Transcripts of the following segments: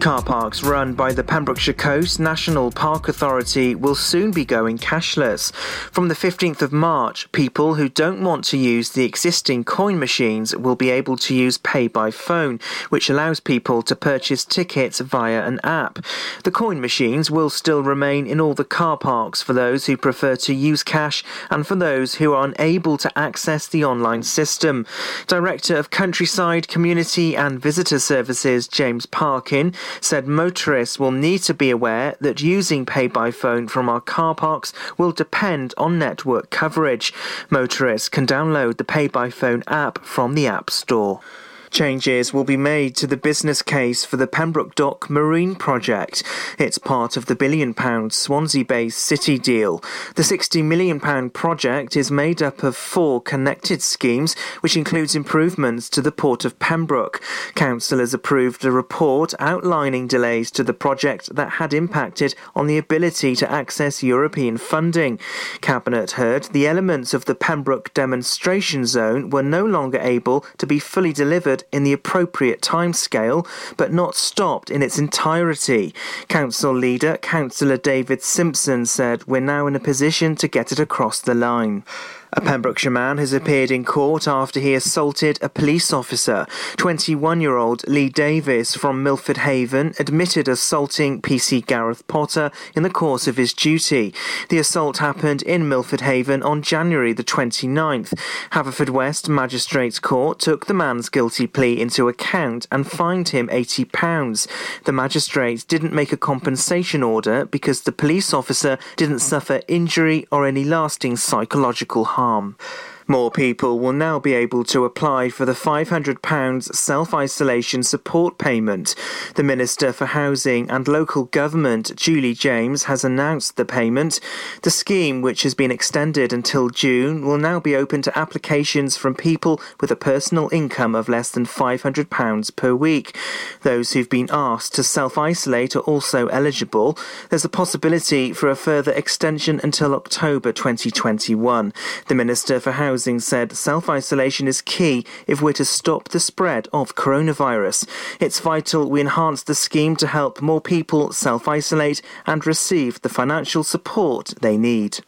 Car parks run by the Pembrokeshire Coast National Park Authority will soon be going cashless. From the 15th of March, people who don't want to use the existing coin machines will be able to use Pay by Phone, which allows people to purchase tickets via an app. The coin machines will still remain in all the car parks for those who prefer to use cash and for those who are unable to access the online system. Director of Countryside Community and Visitor Services, James Parkin, said motorists will need to be aware that using pay by phone from our car parks will depend on network coverage. Motorists can download the pay by phone app from the App Store. Changes will be made to the business case for the Pembroke Dock Marine project. It's part of the billion pound Swansea based city deal. The £60 million project is made up of four connected schemes, which includes improvements to the Port of Pembroke. Council has approved a report outlining delays to the project that had impacted on the ability to access European funding. Cabinet heard the elements of the Pembroke demonstration zone were no longer able to be fully delivered in the appropriate timescale, but not stopped in its entirety. Council leader, Councillor David Simpson, said, We're now in a position to get it across the line. A Pembrokeshire man has appeared in court after he assaulted a police officer. 21 year old Lee Davis from Milford Haven admitted assaulting PC Gareth Potter in the course of his duty. The assault happened in Milford Haven on January the 29th. Haverfordwest Magistrates Court took the man's guilty plea into account and fined him £80. The magistrates didn't make a compensation order because the police officer didn't suffer injury or any lasting psychological harm harm. More people will now be able to apply for the £500 self isolation support payment. The Minister for Housing and Local Government, Julie James, has announced the payment. The scheme, which has been extended until June, will now be open to applications from people with a personal income of less than £500 per week. Those who've been asked to self isolate are also eligible. There's a possibility for a further extension until October 2021. The Minister for Housing Housing said self isolation is key if we're to stop the spread of coronavirus. It's vital we enhance the scheme to help more people self isolate and receive the financial support they need.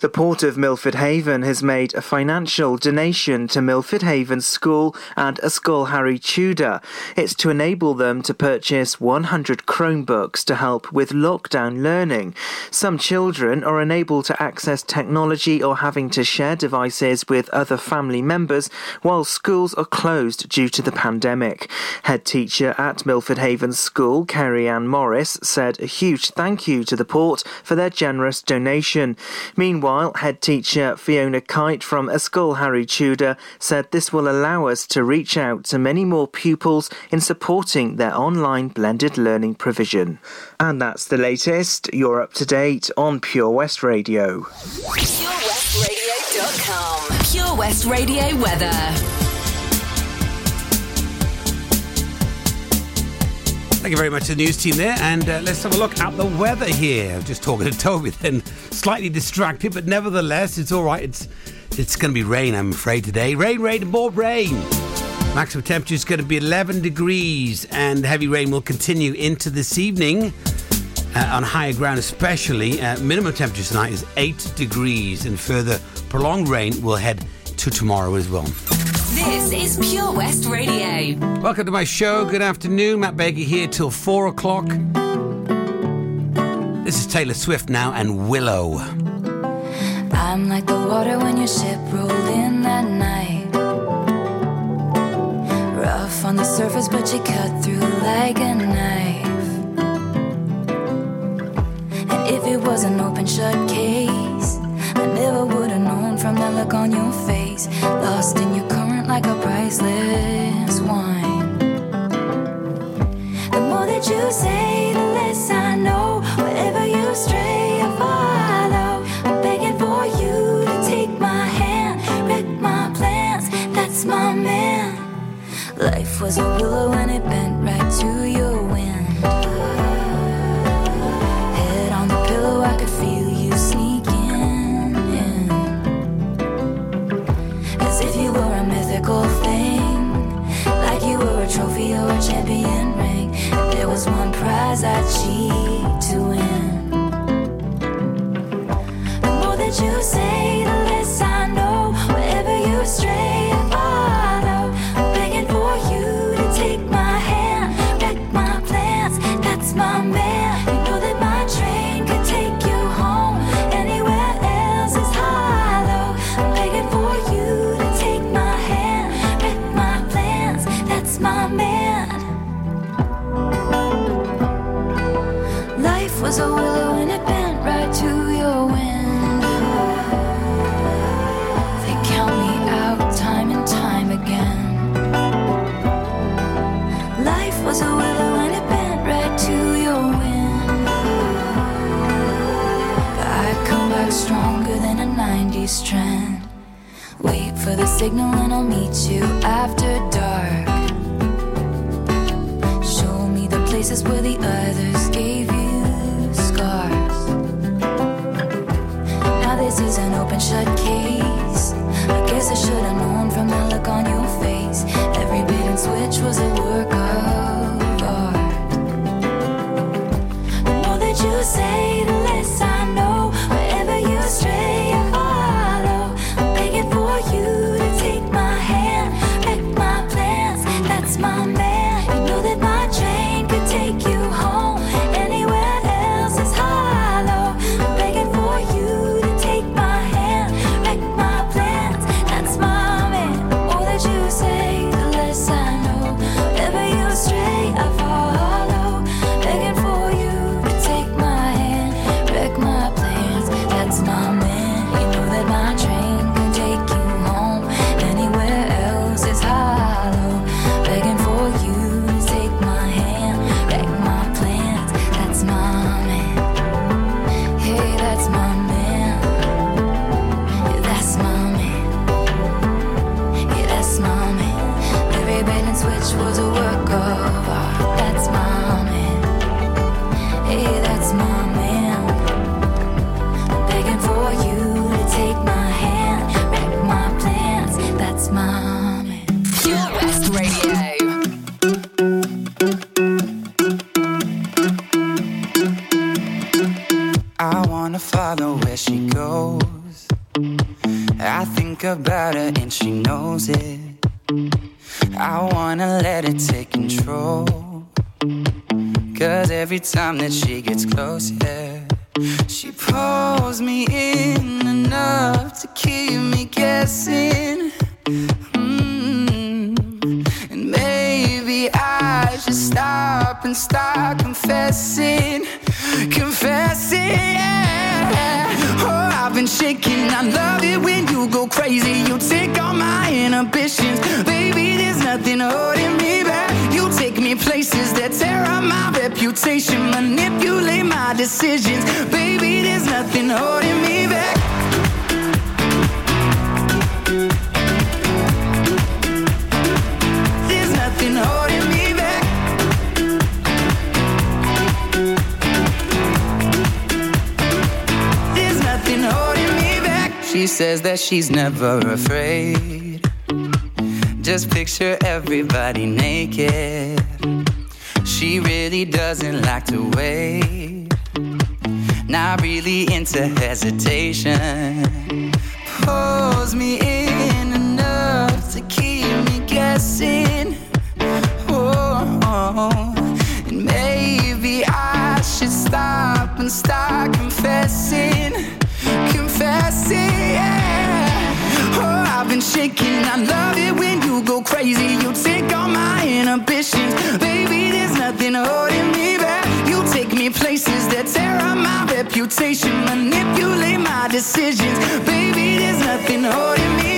The Port of Milford Haven has made a financial donation to Milford Haven School and Ysgol Harri Tudur. It's to enable them to purchase 100 Chromebooks to help with lockdown learning. Some children are unable to access technology or having to share devices with other family members while schools are closed due to the pandemic. Head teacher at Milford Haven School, Carrie Ann Morris, said a huge thank you to the port for their generous donation. Meanwhile, Meanwhile, head teacher Fiona Kite from Ysgol Harri Tudur said this will allow us to reach out to many more pupils in supporting their online blended learning provision. And that's the latest. You're up to date on Pure West Radio. PureWestRadio.com. Pure West Radio weather. Thank you very much to the news team there. And uh, let's have a look at the weather here. Just talking to Toby, then slightly distracted, but nevertheless, it's all right. It's it's going to be rain, I'm afraid, today. Rain, rain, more rain. Maximum temperature is going to be 11 degrees, and heavy rain will continue into this evening. Uh, on higher ground, especially, uh, minimum temperature tonight is 8 degrees, and further prolonged rain will head to tomorrow as well. This is Pure West Radio. Welcome to my show. Good afternoon. Matt Baker here till four o'clock. This is Taylor Swift now and Willow. I'm like the water when your ship rolled in that night. Rough on the surface, but you cut through like a knife. And if it was an open shut case, I never would have known from the look on your face. Lost in your like a priceless wine. The more that you say, the less I know. Wherever you stray, I follow. I'm begging for you to take my hand, wreck my plans. That's my man. Life was a willow and it bent right to your I'd cheat to win. The more that you say, signal and I'll meet you after dark. Show me the places where the others gave you scars. Now this is an open shut case. I guess I should have known from the look on your face. Every bit and switch was a work time that she gets close, yeah, she pulls me in enough to keep me guessing. Mm. And maybe I should stop and start confessing, confessing. Yeah. Oh, I've been shaking. I love it when you go crazy. You take all my inhibitions, baby. There's nothing holding that tear up my reputation, manipulate my decisions, baby. There's nothing holding me back. There's nothing holding me back. There's nothing holding me back. She says that she's never afraid. Just picture everybody naked. She really doesn't like to wait. Not really into hesitation. Pulls me in enough to keep me guessing. Oh, and maybe I should stop and start confessing, confessing. Yeah. Oh, I've been shaking. I love it when you go crazy. You take all my inhibitions, baby. Nothing holding me back. You take me places that tear up my reputation, manipulate my decisions, baby. There's nothing holding me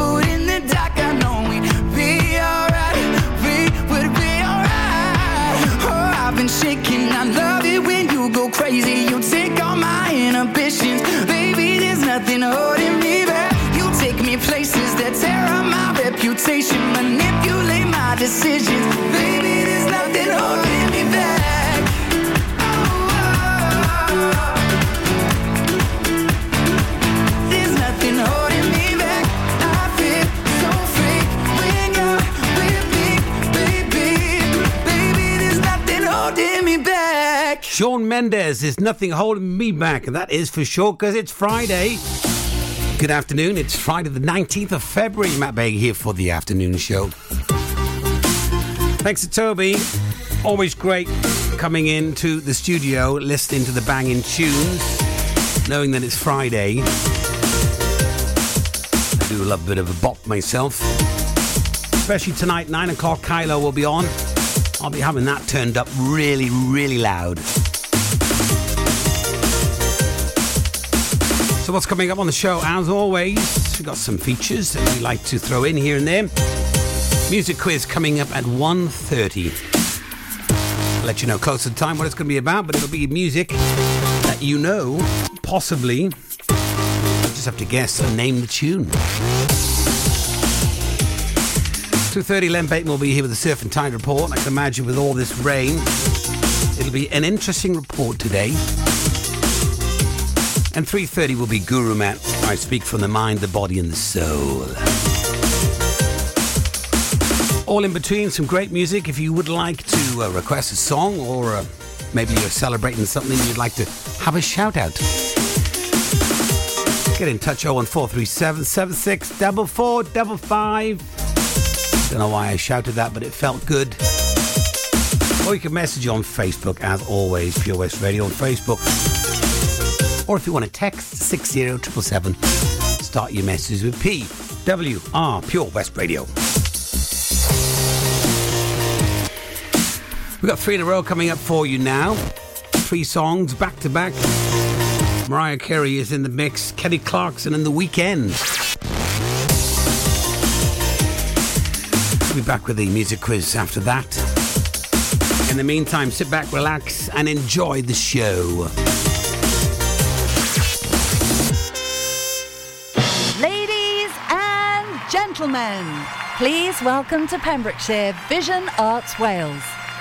Shawn Mendes is nothing holding me back, and that is for sure because it's Friday. Good afternoon. It's Friday, the 19th of February. Matt Baker here for the afternoon show. Thanks to Toby. Always great coming into the studio, listening to the banging tunes, knowing that it's Friday. I do love a bit of a bop myself. Especially tonight, 9 o'clock, Kylo will be on. I'll be having that turned up really, really loud. So what's coming up on the show? As always, we've got some features that we like to throw in here and there. Music quiz coming up at 1.30. I'll let you know closer to time what it's going to be about, but it'll be music that you know, possibly. You just have to guess and name the tune. 2.30, Len Bateman will be here with the Surf and Tide report. I can imagine with all this rain, it'll be an interesting report today. And 3.30 will be Guru Matt. I speak from the mind, the body and the soul. All in between, some great music. If you would like to uh, request a song or uh, maybe you're celebrating something you'd like to have a shout out. Get in touch 01437 76 Don't know why I shouted that, but it felt good. Or you can message on Facebook, as always, Pure West Radio on Facebook. Or if you want to text 60777, start your message with P W R Pure West Radio. We've got three in a row coming up for you now. Three songs back to back. Mariah Carey is in the mix. Kelly Clarkson in the Weeknd. We'll be back with the music quiz after that. In the meantime, sit back, relax, and enjoy the show. Ladies and gentlemen, please welcome to Pembrokeshire Vision Arts Wales,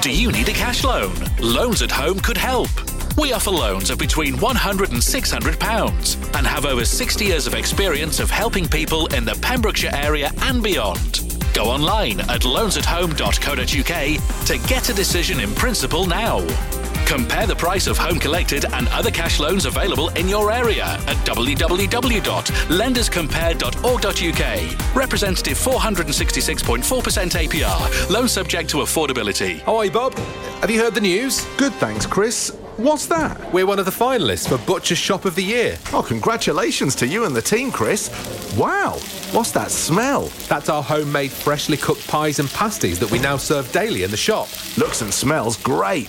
Do you need a cash loan? Loans at Home could help. We offer loans of between £100 and £600 and have over 60 years of experience of helping people in the Pembrokeshire area and beyond. Go online at loansathome.co.uk to get a decision in principle now. Compare the price of home collected and other cash loans available in your area at www.lenderscompare.org.uk. Representative 466.4% APR. Loan subject to affordability. Hi, Bob. Have you heard the news? Good, thanks, Chris. What's that? We're one of the finalists for Butcher's Shop of the Year. Oh, congratulations to you and the team, Chris. Wow, what's that smell? That's our homemade, freshly cooked pies and pasties that we now serve daily in the shop. Looks and smells great.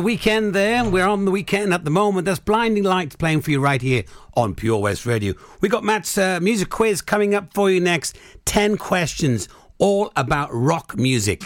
the Weeknd there. We're on the weekend at the moment. There's blinding lights playing for you right here on Pure West Radio. We've got Matt's uh, music quiz coming up for you next. 10 questions all about rock music.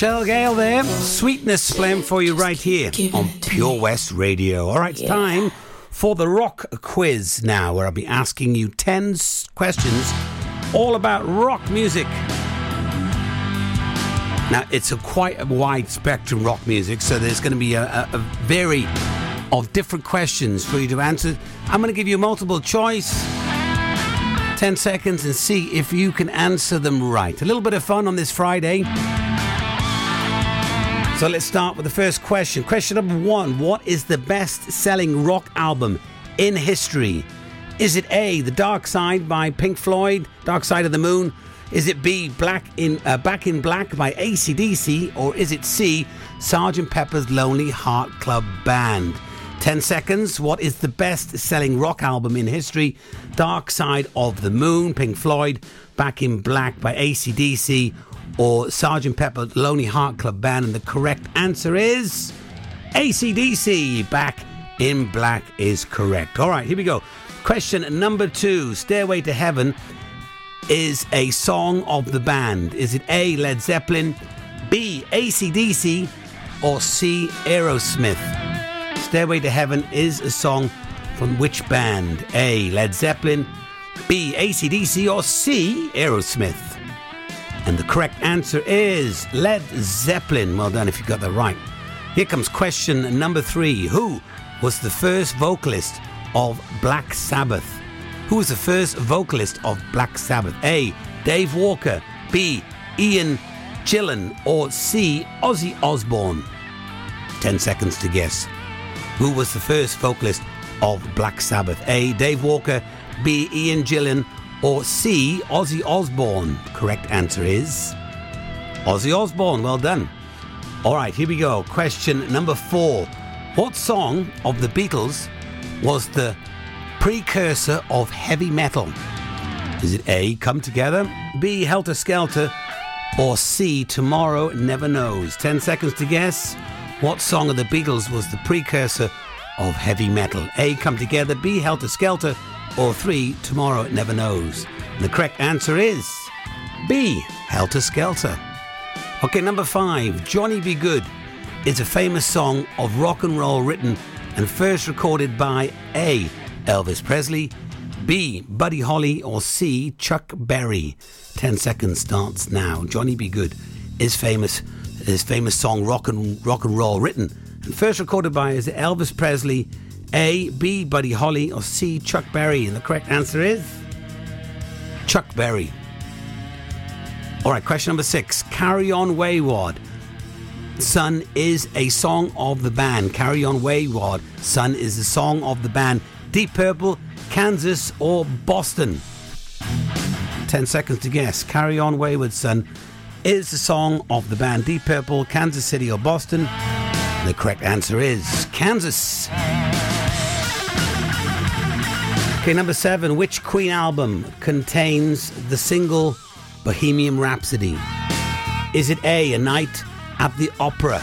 Michelle Gayle there. Sweetness playing for you right here on Pure West Radio. All right, it's time for the rock quiz now, where I'll be asking you 10 questions all about rock music. Now, it's a quite a wide spectrum rock music, so there's going to be a, a, a very of different questions for you to answer. I'm going to give you multiple choice. 10 seconds and see if you can answer them right. A little bit of fun on this Friday. So let's start with the first question. Question number one What is the best selling rock album in history? Is it A, The Dark Side by Pink Floyd, Dark Side of the Moon? Is it B, Black in uh, Back in Black by ACDC? Or is it C, Sgt. Pepper's Lonely Heart Club Band? 10 seconds. What is the best selling rock album in history? Dark Side of the Moon, Pink Floyd, Back in Black by ACDC, or Sergeant Pepper Lonely Heart Club Band? And the correct answer is ACDC. Back in Black is correct. All right, here we go. Question number two Stairway to Heaven is a song of the band. Is it A, Led Zeppelin, B, ACDC, or C, Aerosmith? Stairway to Heaven is a song from which band? A, Led Zeppelin, B, ACDC, or C, Aerosmith? And the correct answer is Led Zeppelin. Well done if you got that right. Here comes question number three Who was the first vocalist of Black Sabbath? Who was the first vocalist of Black Sabbath? A. Dave Walker. B. Ian Gillan. Or C. Ozzy Osbourne. 10 seconds to guess. Who was the first vocalist of Black Sabbath? A. Dave Walker. B. Ian Gillan. Or C. Ozzy Osbourne. Correct answer is Ozzy Osbourne. Well done. All right, here we go. Question number four. What song of the Beatles was the precursor of heavy metal? Is it A, Come Together, B, Helter Skelter, or C, Tomorrow Never Knows? 10 seconds to guess. What song of the Beatles was the precursor of heavy metal? A, Come Together, B, Helter Skelter, or 3, Tomorrow It Never Knows? And the correct answer is B, Helter Skelter. Okay, number five, Johnny B. Goode is a famous song of rock and roll written and first recorded by A. Elvis Presley, B. Buddy Holly, or C. Chuck Berry. 10 seconds starts now. Johnny B. Goode is famous, his famous song rock and, rock and roll written and first recorded by is Elvis Presley, A. B. Buddy Holly, or C. Chuck Berry. And the correct answer is Chuck Berry. All right, question number six. Carry On Wayward. Son is a song of the band. Carry On Wayward. Son is a song of the band. Deep Purple, Kansas, or Boston? 10 seconds to guess. Carry On Wayward Son is the song of the band Deep Purple, Kansas City, or Boston? The correct answer is Kansas. Okay, number seven. Which Queen album contains the single Bohemian Rhapsody? Is it A, A Night at the Opera?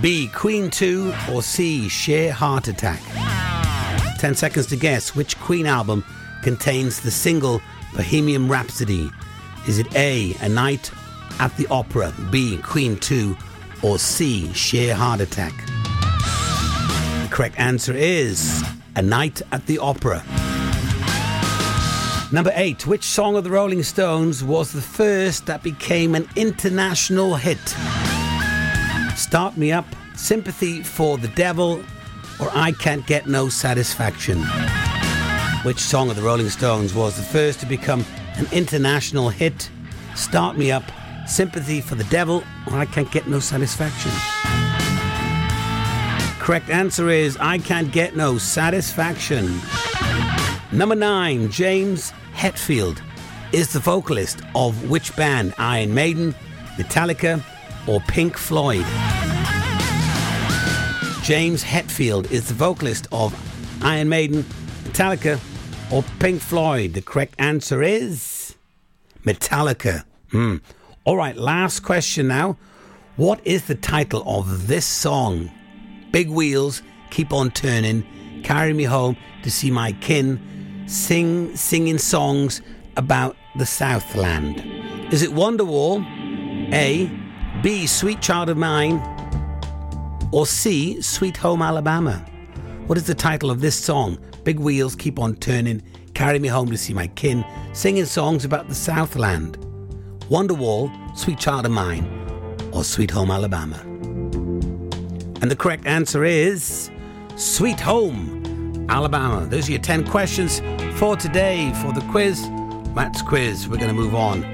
B, Queen 2, or C, Sheer Heart Attack? 10 seconds to guess. Which Queen album contains the single Bohemian Rhapsody? Is it A, A Night at the Opera? B, Queen 2, or C, Sheer Heart Attack? The correct answer is A Night at the Opera. Number eight, which song of the Rolling Stones was the first that became an international hit? Start Me Up, Sympathy for the Devil, or I Can't Get No Satisfaction? Which song of the Rolling Stones was the first to become an international hit? Start Me Up, Sympathy for the Devil, or I Can't Get No Satisfaction? Correct answer is I Can't Get No Satisfaction. Number nine, James Hetfield is the vocalist of which band? Iron Maiden, Metallica, or Pink Floyd? James Hetfield is the vocalist of Iron Maiden, Metallica, or Pink Floyd? The correct answer is Metallica. Hmm. All right, last question now. What is the title of this song? Big wheels keep on turning, carry me home to see my kin. sing singing songs about the Southland? Is it Wonderwall, A, B, Sweet Child of Mine, or C, Sweet Home Alabama? What is the title of this song? Big wheels keep on turning, carry me home to see my kin, singing songs about the Southland. Wonderwall, Sweet Child of Mine, or Sweet Home Alabama? And the correct answer is Sweet Home Alabama. Those are your 10 questions for today for the quiz. Matt's quiz. We're going to move on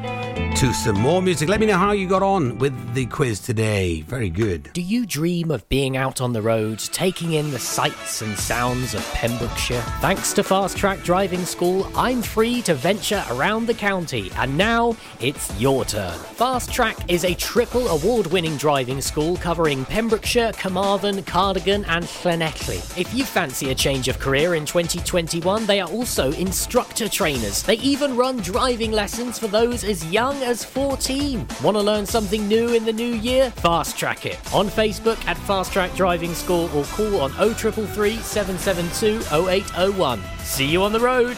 to some more music. Let me know how you got on with the quiz today. Very good. Do you dream of being out on the road, taking in the sights and sounds of Pembrokeshire? Thanks to Fast Track Driving School, I'm free to venture around the county, and now it's your turn. Fast Track is a triple award winning driving school covering Pembrokeshire, Carmarthen, Cardigan, and Llanelli. If you fancy a change of career in 2021, they are also instructor trainers. They even run driving lessons for those as young as 14. Want to learn something new in the new year? Fast Track it on Facebook at Fast Track Driving School or call on 0333 772 0801. See you on the road.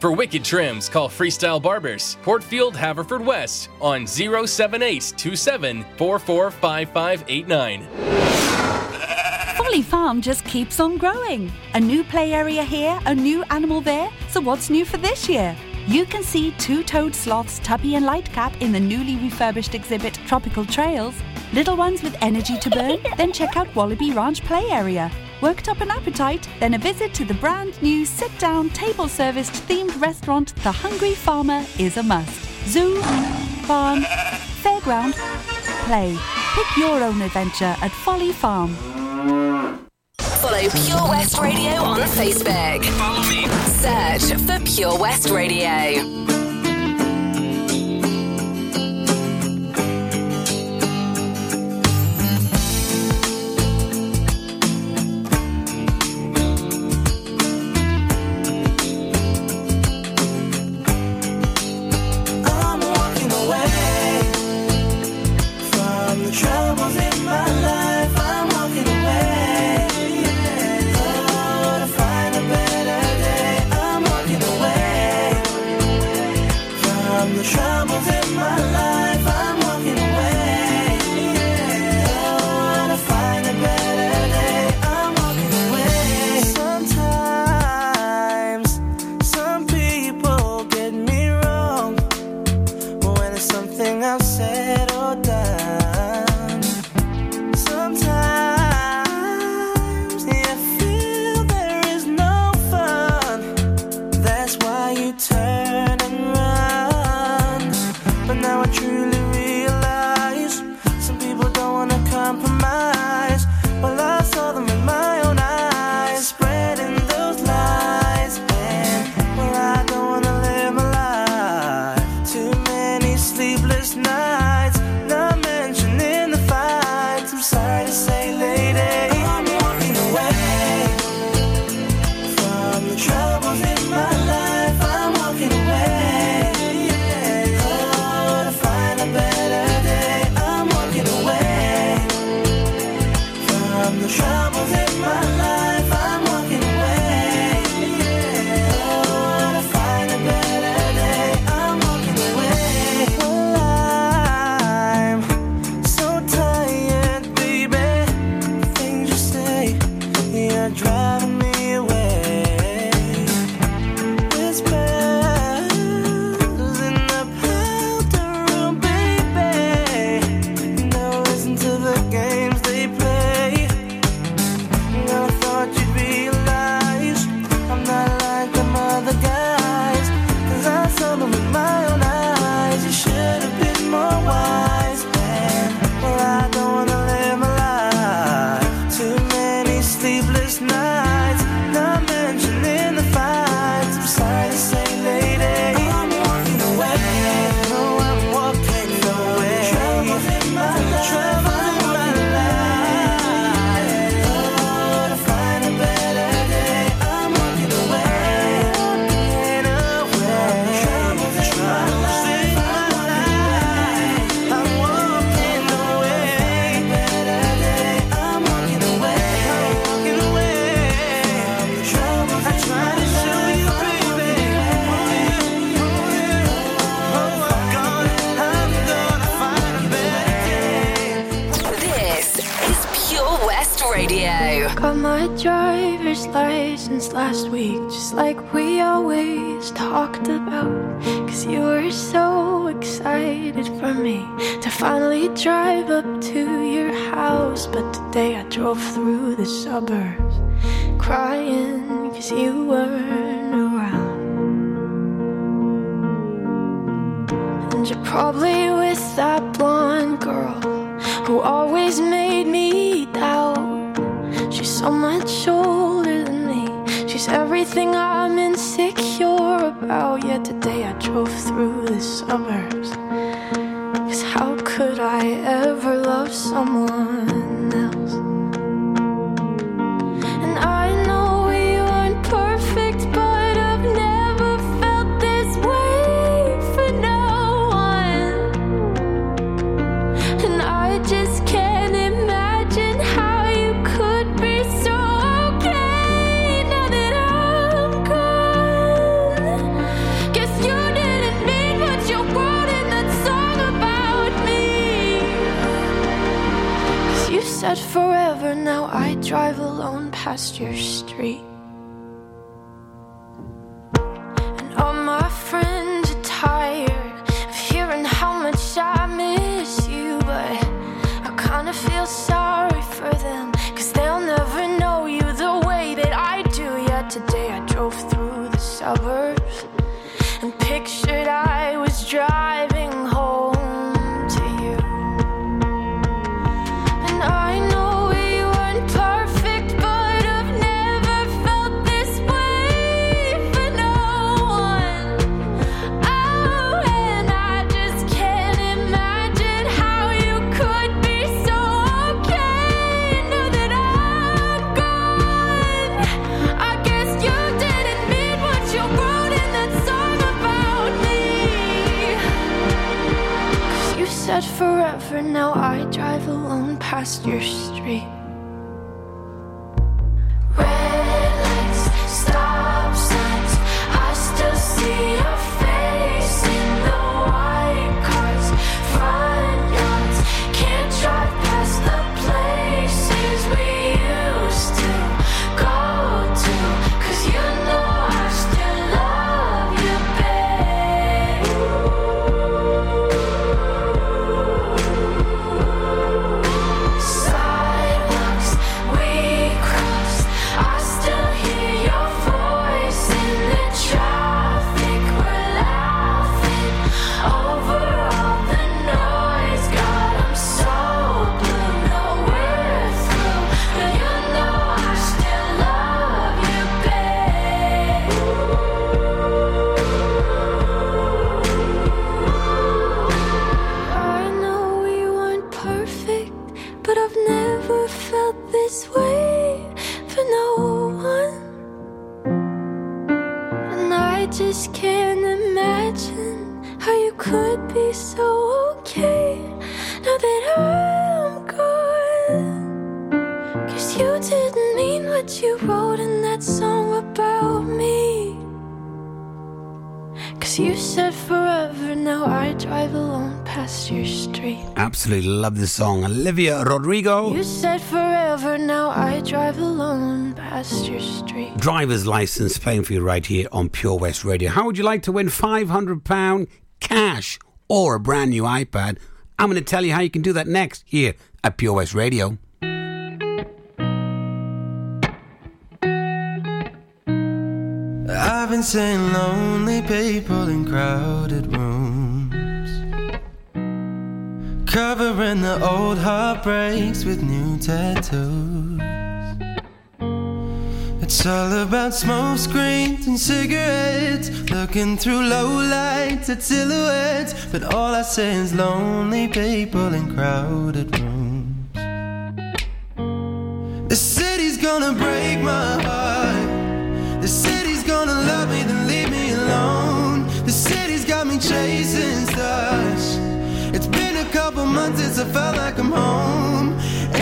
For wicked trims, call Freestyle Barbers, Portfield, Haverfordwest on 07827 445589. Folly Farm just keeps on growing. A new play area here, a new animal there. So what's new for this year? You can see two-toed sloths Tubby and Lightcap in the newly refurbished exhibit Tropical Trails. Little ones with energy to burn? then check out Wallaby Ranch Play Area. Worked up an appetite? Then a visit to the brand new sit-down, table-serviced themed restaurant The Hungry Farmer is a must. Zoo, farm, fairground, play. Pick your own adventure at Folly Farm. Follow Pure West Radio on Facebook. Follow me. Search for Pure West Radio. Drive up to your house. But today I drove through the suburbs crying cause you weren't around. And you're probably with that blonde girl who always made me doubt. She's so much older than me. She's everything I'm insecure about. Yet today I drove through the suburbs. Love past your street. Past your Absolutely love this song. Olivia Rodrigo. You said forever, now I drive alone past your street. Driver's license playing for you right here on Pure West Radio. How would you like to win £500 cash or a brand new iPad? I'm going to tell you how you can do that next here at Pure West Radio. I've been seeing lonely people in crowded rooms, covering the old heartbreaks with new tattoos. It's all about smoke screens and cigarettes, looking through low lights at silhouettes. But all I see is lonely people in crowded rooms. The city's gonna break my heart. months since I felt like I'm home.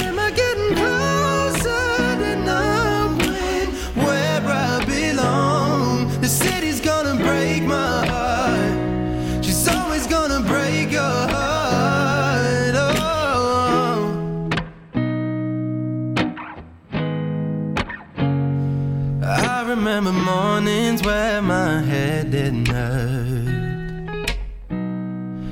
Am I getting closer to knowing where I belong? The city's gonna break my heart. She's always gonna break your heart. Oh. I remember mornings where my head didn't hurt.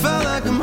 felt like a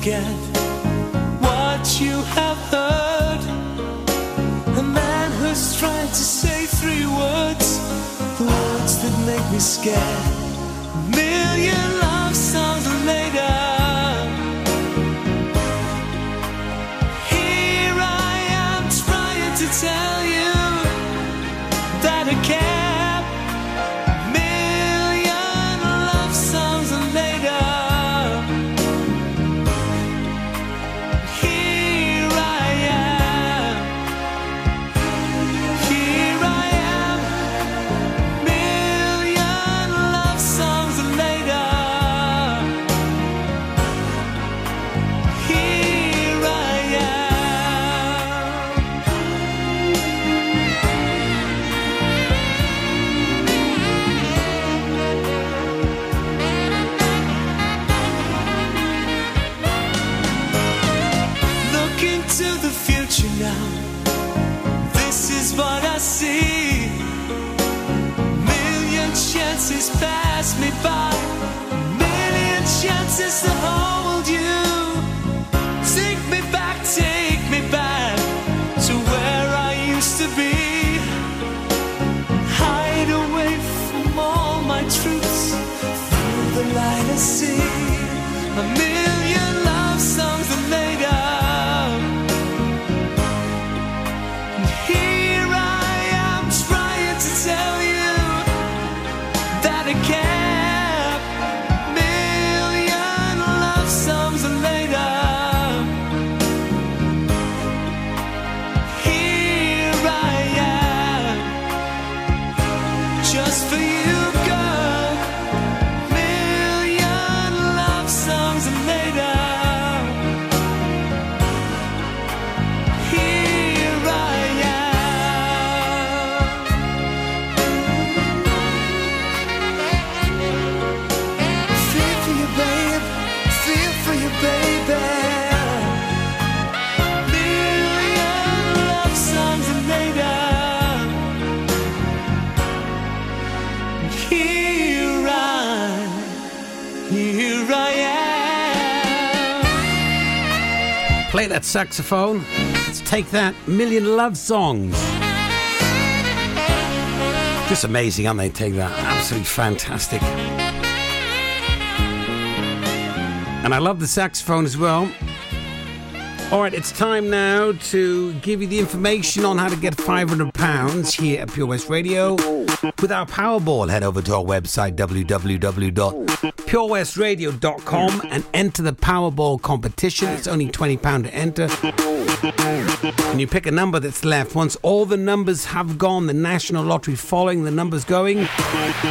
forget Play that saxophone. Let's take that. Million love songs. Just amazing, aren't they? Take that. Absolutely fantastic. And I love the saxophone as well. All right, it's time now to give you the information on how to get £500 here at Pure West Radio. With our Powerball, head over to our website, www.purewestradio.com, and enter the Powerball competition. It's only £20 to enter. And you pick a number that's left. Once all the numbers have gone, the National Lottery following the numbers going,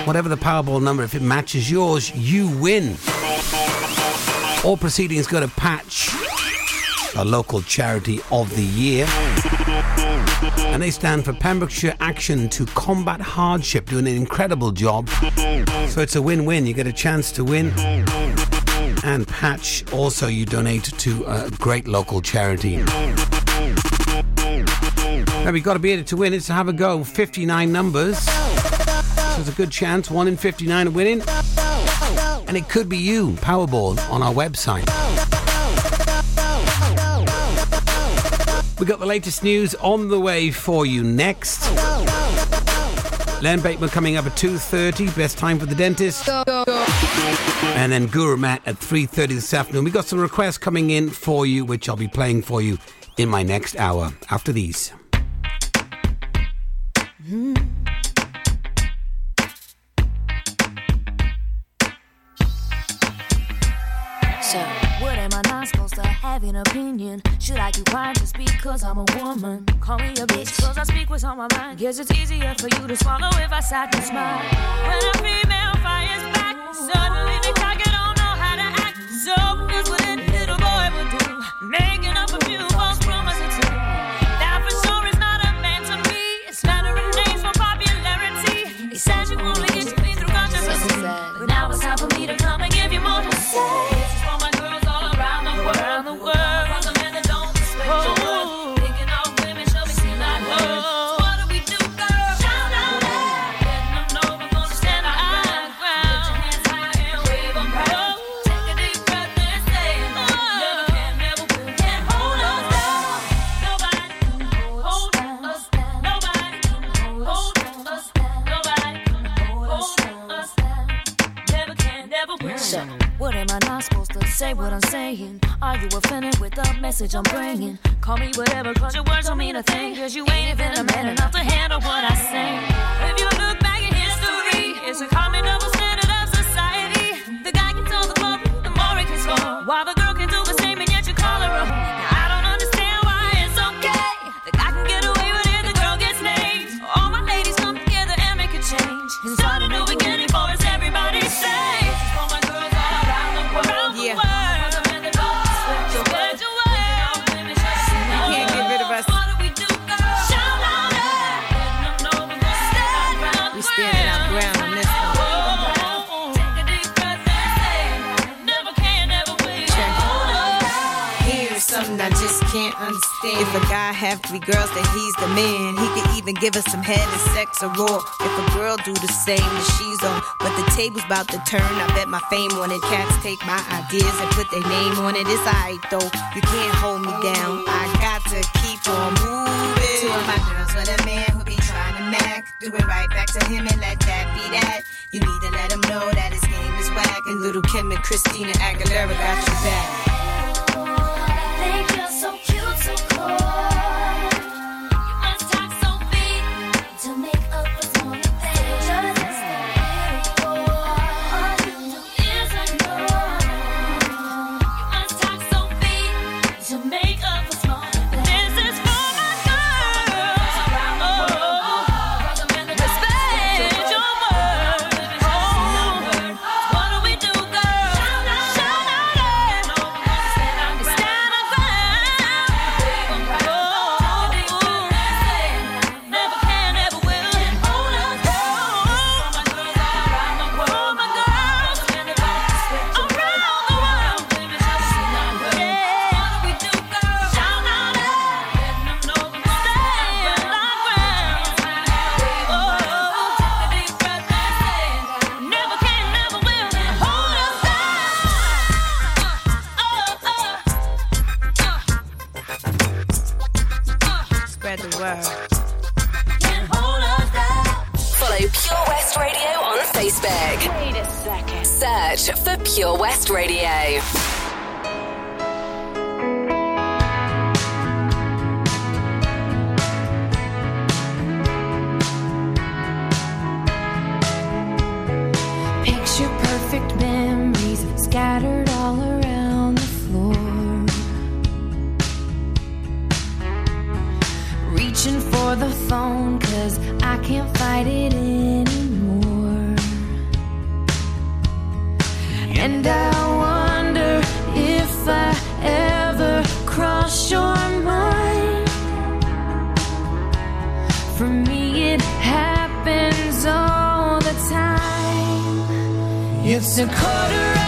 whatever the Powerball number, if it matches yours, you win. All proceedings go to Patch, a local charity of the year. And they stand for Pembrokeshire Action to Combat Hardship, doing an incredible job. So it's a win win. You get a chance to win. And Patch, also, you donate to a great local charity. Now, we've got to be able to win it, so have a go. 59 numbers. So there's a good chance, 1 in 59 of winning. And it could be you, Powerball, on our website. We got the latest news on the way for you next. Len Bateman coming up at 2.30, best time for the dentist. And then Guru Matt at 3.30 this afternoon. We got some requests coming in for you, which I'll be playing for you in my next hour after these. Have an opinion? Should I keep quiet just because I'm a woman? Call me a bitch cause I speak what's on my mind. Guess it's easier for you to swallow if I sat and smile. When a female fires back, suddenly message I'm bringing? Call me whatever, cause your words don't mean a thing. Cause you ain't even a man enough to handle what I say. If you look back at history, it's a common double standard of society. The guy can tell the club, the more he can score. While the can't understand. If a guy have three girls, then he's the man. He could even give us some head and sex or raw. If a girl do the same, then she's on. But the table's about to turn. I bet my fame on it. Cats take my ideas and put their name on it. It's alright though. You can't hold me down. I got to keep on moving. Two of my girls with a man who be trying to mac. Do it right back to him and let that be that. You need to let him know that his game is whack. And Lil' Kim and Christina Aguilera got you back. So cool. anymore. And I wonder if I ever cross your mind. For me, it happens all the time. It's a quarter.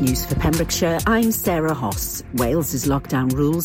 news for Pembrokeshire, I'm Sarah Hoss. Wales's lockdown rules